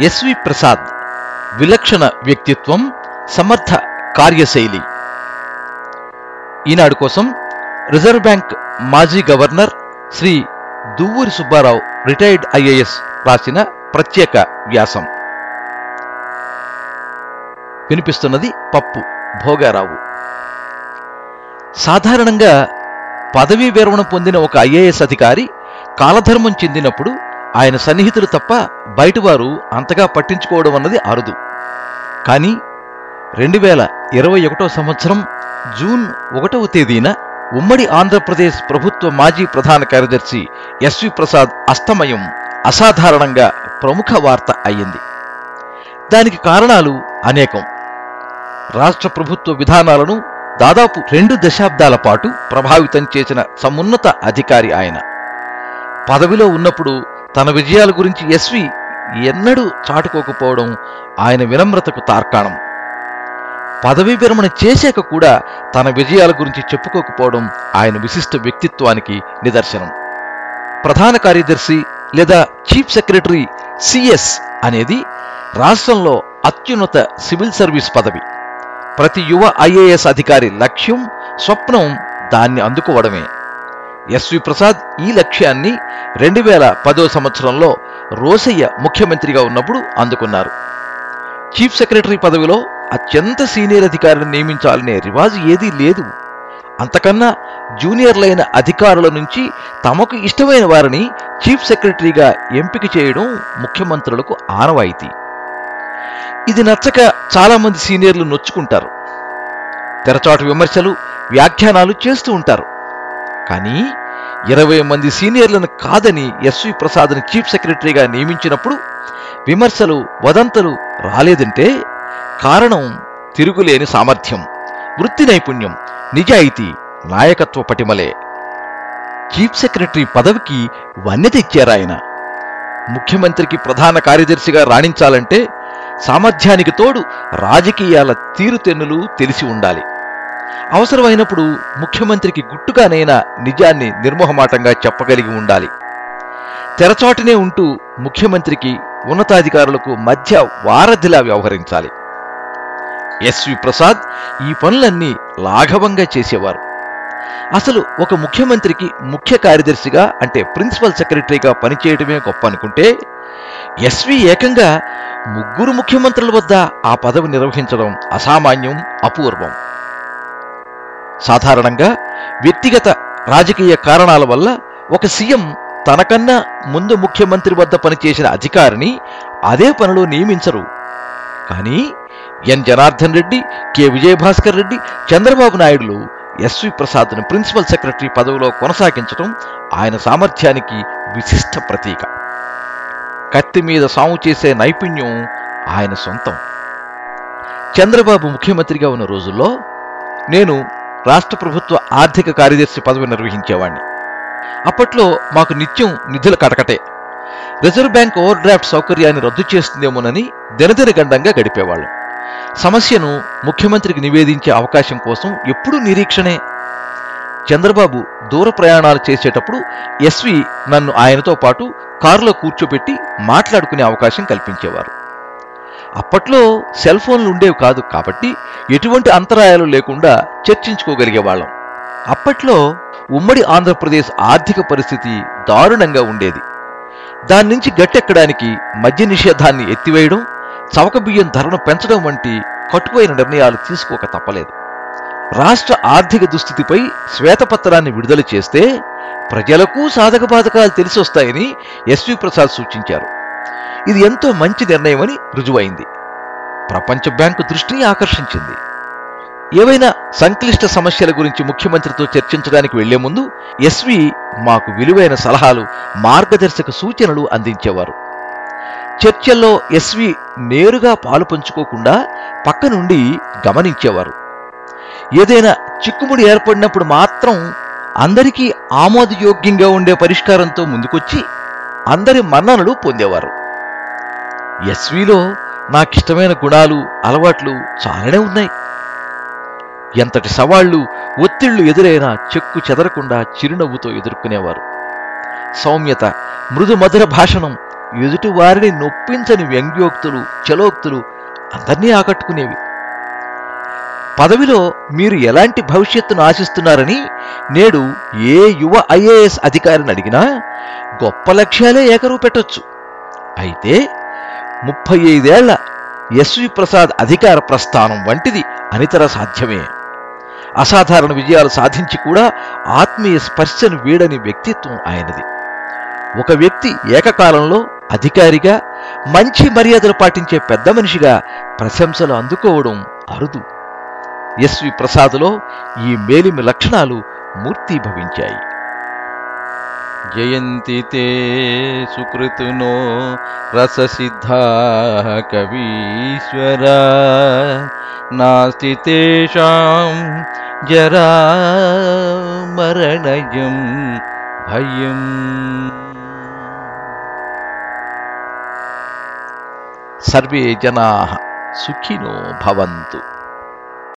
SV Prasad. విలక్షణ వ్యక్తిత్వం సమర్థ కార్యశైలి. ఈనాడు కోసం రిజర్వ్ బ్యాంక్ మాజీ governor Shri Duvvuri Subbarao retired IAS రాసిన ప్రత్యేక వ్యాసం. వినిపిస్తున్నది పప్పు భోగారావు. సాధారణంగా పదవీ విరమణ పొందిన ఒక ఐఏఎస్ అధికారి కాలధర్మం చెందినప్పుడు ఆయన సన్నిహితులు తప్ప బయటవారు అంతగా పట్టించుకోవడం అన్నది అరుదు. కానీ రెండు వేల ఇరవై ఒకటో సంవత్సరం జూన్ ఒకటవ తేదీన ఉమ్మడి ఆంధ్రప్రదేశ్ ప్రభుత్వ మాజీ ప్రధాన కార్యదర్శి ఎస్వి ప్రసాద్ అస్తమయం అసాధారణంగా ప్రముఖ వార్త అయ్యింది. దానికి కారణాలు అనేకం. రాష్ట్ర ప్రభుత్వ విధానాలను దాదాపు రెండు దశాబ్దాల పాటు ప్రభావితం చేసిన సమున్నత అధికారి ఆయన. పదవిలో ఉన్నప్పుడు తన విజయాల గురించి ఎస్వి ఎన్నడూ చాటుకోకపోవడం ఆయన వినమ్రతకు తార్కాణం. పదవీ విరమణ చేశాక కూడా తన విజయాల గురించి చెప్పుకోకపోవడం ఆయన విశిష్ట వ్యక్తిత్వానికి నిదర్శనం. ప్రధాన కార్యదర్శి లేదా చీఫ్ సెక్రటరీ సిఎస్ అనేది రాష్ట్రంలో అత్యున్నత సివిల్ సర్వీస్ పదవి. ప్రతి యువ ఐఏఎస్ అధికారి లక్ష్యం స్వప్నం దాన్ని అందుకోవడమే. ఎస్వి ప్రసాద్ ఈ లక్ష్యాన్ని రెండు వేల పదో సంవత్సరంలో రోసయ్య ముఖ్యమంత్రిగా ఉన్నప్పుడు అందుకున్నారు. చీఫ్ సెక్రటరీ పదవిలో అత్యంత సీనియర్ అధికారిని నియమించాలనే రివాజు ఏదీ లేదు. అంతకన్నా జూనియర్లైన అధికారుల నుంచి తమకు ఇష్టమైన వారిని చీఫ్ సెక్రటరీగా ఎంపిక చేయడం ముఖ్యమంత్రులకు ఆనవాయితీ. ఇది నచ్చక చాలామంది సీనియర్లు నొచ్చుకుంటారు. తెరచాటు విమర్శలు వ్యాఖ్యానాలు చేస్తూ ఉంటారు. కానీ ఇరవై మంది సీనియర్లను కాదని ఎస్వి ప్రసాద్ని చీఫ్ సెక్రటరీగా నియమించినప్పుడు విమర్శలు వదంతలు రాలేదంటే కారణం తిరుగులేని సామర్థ్యం వృత్తి నైపుణ్యం నిజాయితీ నాయకత్వ పటిమలే. చీఫ్ సెక్రటరీ పదవికి వన్నె తెచ్చారాయన ముఖ్యమంత్రికి ప్రధాన కార్యదర్శిగా రాణించాలంటే సామర్థ్యానికి తోడు రాజకీయాల తీరుతెన్నులు తెలిసి ఉండాలి. అవసరమైనప్పుడు ముఖ్యమంత్రికి గుట్టుగానైనా నిజాన్ని నిర్మోహమాటంగా చెప్పగలిగి ఉండాలి. తెరచాటునే ఉంటూ ముఖ్యమంత్రికి ఉన్నతాధికారులకు మధ్య వారధిలా వ్యవహరించాలి. ఎస్వి ప్రసాద్ ఈ పనులన్నీ లాఘవంగా చేసేవారు. అసలు ఒక ముఖ్యమంత్రికి ముఖ్య కార్యదర్శిగా అంటే ప్రిన్సిపల్ సెక్రటరీగా పనిచేయడమే గొప్ప అనుకుంటే ఎస్వి ఏకంగా ముగ్గురు ముఖ్యమంత్రుల వద్ద ఆ పదవి నిర్వహించడం అసామాన్యం అపూర్వం. సాధారణంగా వ్యక్తిగత రాజకీయ కారణాల వల్ల ఒక సీఎం తనకన్నా ముందు ముఖ్యమంత్రి వద్ద పనిచేసిన అధికారిని అదే పనిలో నియమించరు. కానీ ఎన్. జనార్దన్ రెడ్డి కె. విజయభాస్కర్ రెడ్డి చంద్రబాబు నాయుడులు ఎస్వి ప్రసాద్ను ప్రిన్సిపల్ సెక్రటరీ పదవిలో కొనసాగించడం ఆయన సామర్థ్యానికి విశిష్ట ప్రతీక. కత్తి మీద సాము చేసే నైపుణ్యం ఆయన సొంతం. చంద్రబాబు ముఖ్యమంత్రిగా ఉన్న రోజుల్లో నేను రాష్ట్ర ప్రభుత్వ ఆర్థిక కార్యదర్శి పదవి నిర్వహించేవాణ్ణి. అప్పట్లో మాకు నిత్యం నిధుల కటకటే. రిజర్వ్ బ్యాంక్ ఓవర్ డ్రాఫ్ట్ సౌకర్యాన్ని రద్దు చేస్తుందేమోనని దినదిన గండంగా గడిపేవాళ్ళం. సమస్యను ముఖ్యమంత్రికి నివేదించే అవకాశం కోసం ఎప్పుడూ నిరీక్షణే. చంద్రబాబు దూర ప్రయాణాలు చేసేటప్పుడు ఎస్వి నన్ను ఆయనతో పాటు కారులో కూర్చోబెట్టి మాట్లాడుకునే అవకాశం కల్పించేవారు. అప్పట్లో సెల్ ఫోన్లు ఉండేవి కాదు కాబట్టి ఎటువంటి అంతరాయాలు లేకుండా చర్చించుకోగలిగేవాళ్ళం అప్పట్లో ఉమ్మడి ఆంధ్రప్రదేశ్ ఆర్థిక పరిస్థితి దారుణంగా ఉండేది. దాని నుంచి గట్టెక్కడానికి మద్య నిషేధాన్ని ఎత్తివేయడం చవక బియ్యం ధరను పెంచడం వంటి కట్టుపోయిన నిర్ణయాలు తీసుకోక తప్పలేదు. రాష్ట్ర ఆర్థిక దుస్థితిపై శ్వేతపత్రాన్ని విడుదల చేస్తే ప్రజలకు సాధక బాధకాలు తెలిసొస్తాయని ఎస్వి ప్రసాద్ సూచించారు. ఇది ఎంతో మంచి నిర్ణయమని రుజువైంది. ప్రపంచ బ్యాంకు దృష్టిని ఆకర్షించింది. ఏవైనా సంక్లిష్ట సమస్యల గురించి ముఖ్యమంత్రితో చర్చించడానికి వెళ్ళే ముందు ఎస్వి మాకు విలువైన సలహాలు మార్గదర్శక సూచనలు అందించేవారు. చర్చల్లో ఎస్వి నేరుగా పాలు పంచుకోకుండా పక్క నుండి గమనించేవారు. ఏదైనా చిక్కుముడి ఏర్పడినప్పుడు మాత్రం అందరికీ ఆమోదయోగ్యంగా ఉండే పరిష్కారంతో ముందుకొచ్చి అందరి మన్ననలు పొందేవారు. ఎస్విలో నాకిష్టమైన గుణాలు అలవాట్లు చాలానే ఉన్నాయి. ఎంతటి సవాళ్ళు ఒత్తిళ్ళు ఎదురైనా చెక్కు చెదరకుండా చిరునవ్వుతో ఎదుర్కొనేవారు. సౌమ్యత మృదు మధుర భాషణం ఎదుటివారిని నొప్పించని వ్యంగ్యోక్తులు చలోక్తులు అందరినీ ఆకట్టుకునేవి. పదవిలో మీరు ఎలాంటి భవిష్యత్తును ఆశిస్తున్నారని నేడు ఏ యువ ఐఏఎస్ అధికారిని అడిగినా గొప్ప లక్ష్యాలే ఏకరువు పెట్టొచ్చు అయితే ముప్పై ఐదేళ్ళ ఎస్వి ప్రసాద్ అధికార ప్రస్థానం వంటిది అనితర సాధ్యమే. అసాధారణ విజయాలు సాధించి కూడా ఆత్మీయ స్పర్శను వీడని వ్యక్తిత్వం ఆయనది. ఒక వ్యక్తి ఏకకాలంలో అధికారిగా మంచి మర్యాదలు పాటించే పెద్ద మనిషిగా ప్రశంసలు అందుకోవడం అరుదు. ఎస్వి ప్రసాద్లో ఈ మేలిమి లక్షణాలు మూర్తీభవించాయి. जयन्ति ते सुकृतुनो रससिद्धाः कवीश्वरा। नास्ति तेषां जरामरणयं भयम्। सर्वे जनाः सुखिनो भवन्तु।